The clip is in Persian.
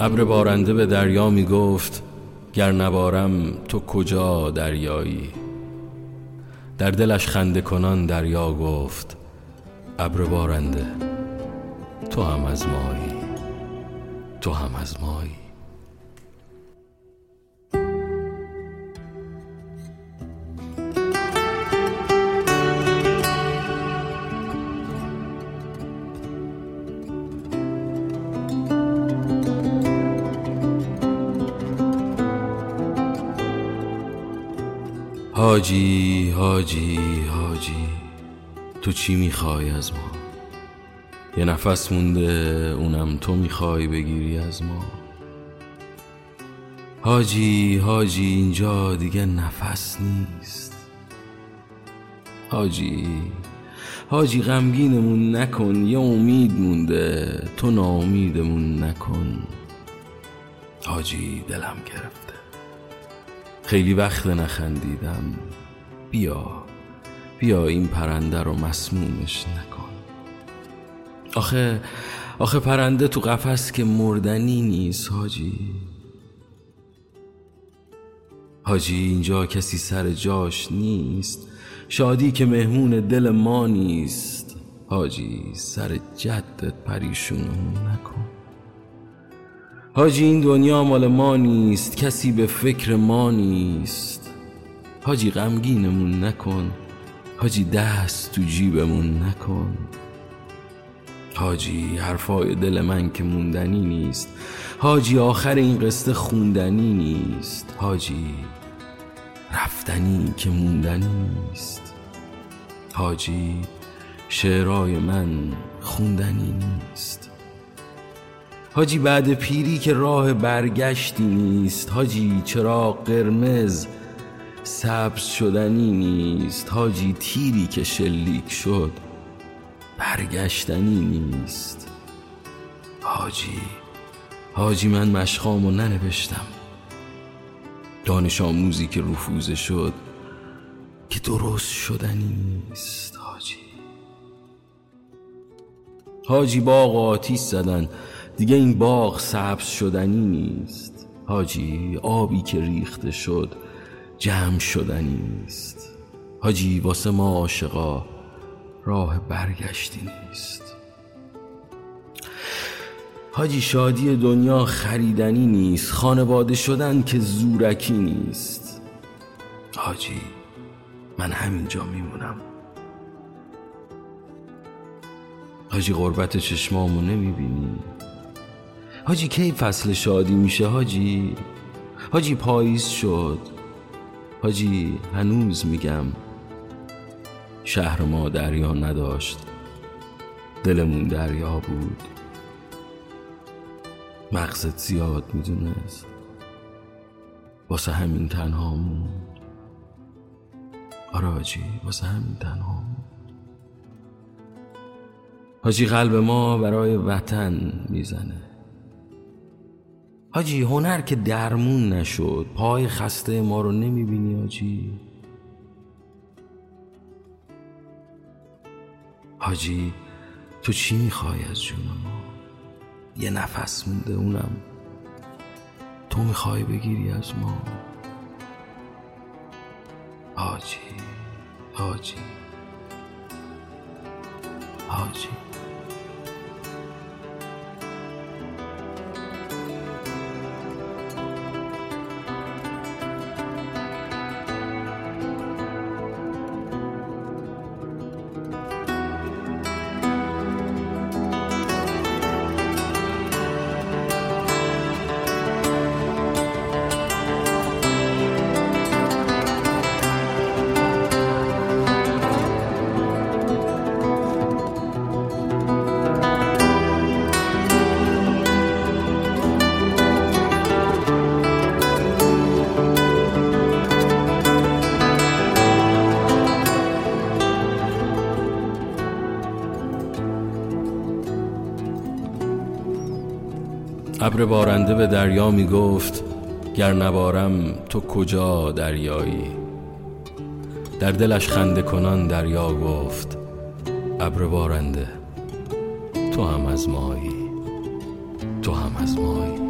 ابر بارنده به دریا می گفت گر نبارم تو کجا دریایی؟ در دلش خنده کنان دریا گفت ابر بارنده تو هم از مایی تو هم از مایی. حاجی حاجی حاجی. تو چی می‌خوای از ما؟ یه نفس مونده اونم تو می‌خوای بگیری از ما؟ حاجی حاجی اینجا دیگه نفس نیست. حاجی حاجی غمگینمون نکن یه امید مونده. تو ناامیدمون نکن. حاجی دلم گرفته. خیلی وقت نخندیدم. بیا بیا این پرنده رو مسمومش نکن. آخه آخه پرنده تو قفس که مردنی نیست حاجی. حاجی اینجا کسی سر جاش نیست. شادی که مهمون دل ما نیست. حاجی سر جدت پریشونمون نکن. حاجی این دنیا مال ما نیست کسی به فکر ما نیست. حاجی غمگینمون نکن حاجی دست تو جیبمون نکن. حاجی حرفای دل من که موندنی نیست. حاجی آخر این قصه خوندنی نیست. حاجی رفتنی که موندنی نیست. حاجی شعرهای من خوندنی نیست. حاجی بعد پیری که راه برگشتی نیست حاجی چرا قرمز سبز شدنی نیست حاجی تیری که شلیک شد برگشتنی نیست. حاجی حاجی من مشخامو ننوشتم. دانش آموزی که رفوزه شد که درست شدنی نیست حاجی. حاجی باغ آتیش زدن. دیگه این باغ سبز شدنی نیست. حاجی آبی که ریخته شد جمع شدنی نیست. حاجی واسه ما عاشقا راه برگشتی نیست. حاجی شادی دنیا خریدنی نیست. خانواده شدن که زورکی نیست. حاجی من همینجا میمونم. حاجی غربت چشمامو نمی‌بینی؟ حاجی کی فصل شادی میشه حاجی؟ حاجی پاییز شد. حاجی هنوز میگم شهر ما دریا نداشت. دلمون دریا بود. مغزت زیاد می‌دونست. واسه همین تنها موند. آره حاجی واسه همین تنها موند. حاجی قلب ما برای وطن می‌زنه. حاجی هنر که درمون نشد پای خسته ما رو نمی‌بینی حاجی؟ حاجی تو چی می‌خوای از جون ما؟ یه نفس مونده اونم. تو می‌خوای بگیری از ما؟ حاجی حاجی حاجی. ابر بارنده به دریا می گفت گر نبارم تو کجا دریایی؟ در دلش خنده کنان دریا گفت ابر بارنده تو هم از مایی تو هم از مایی.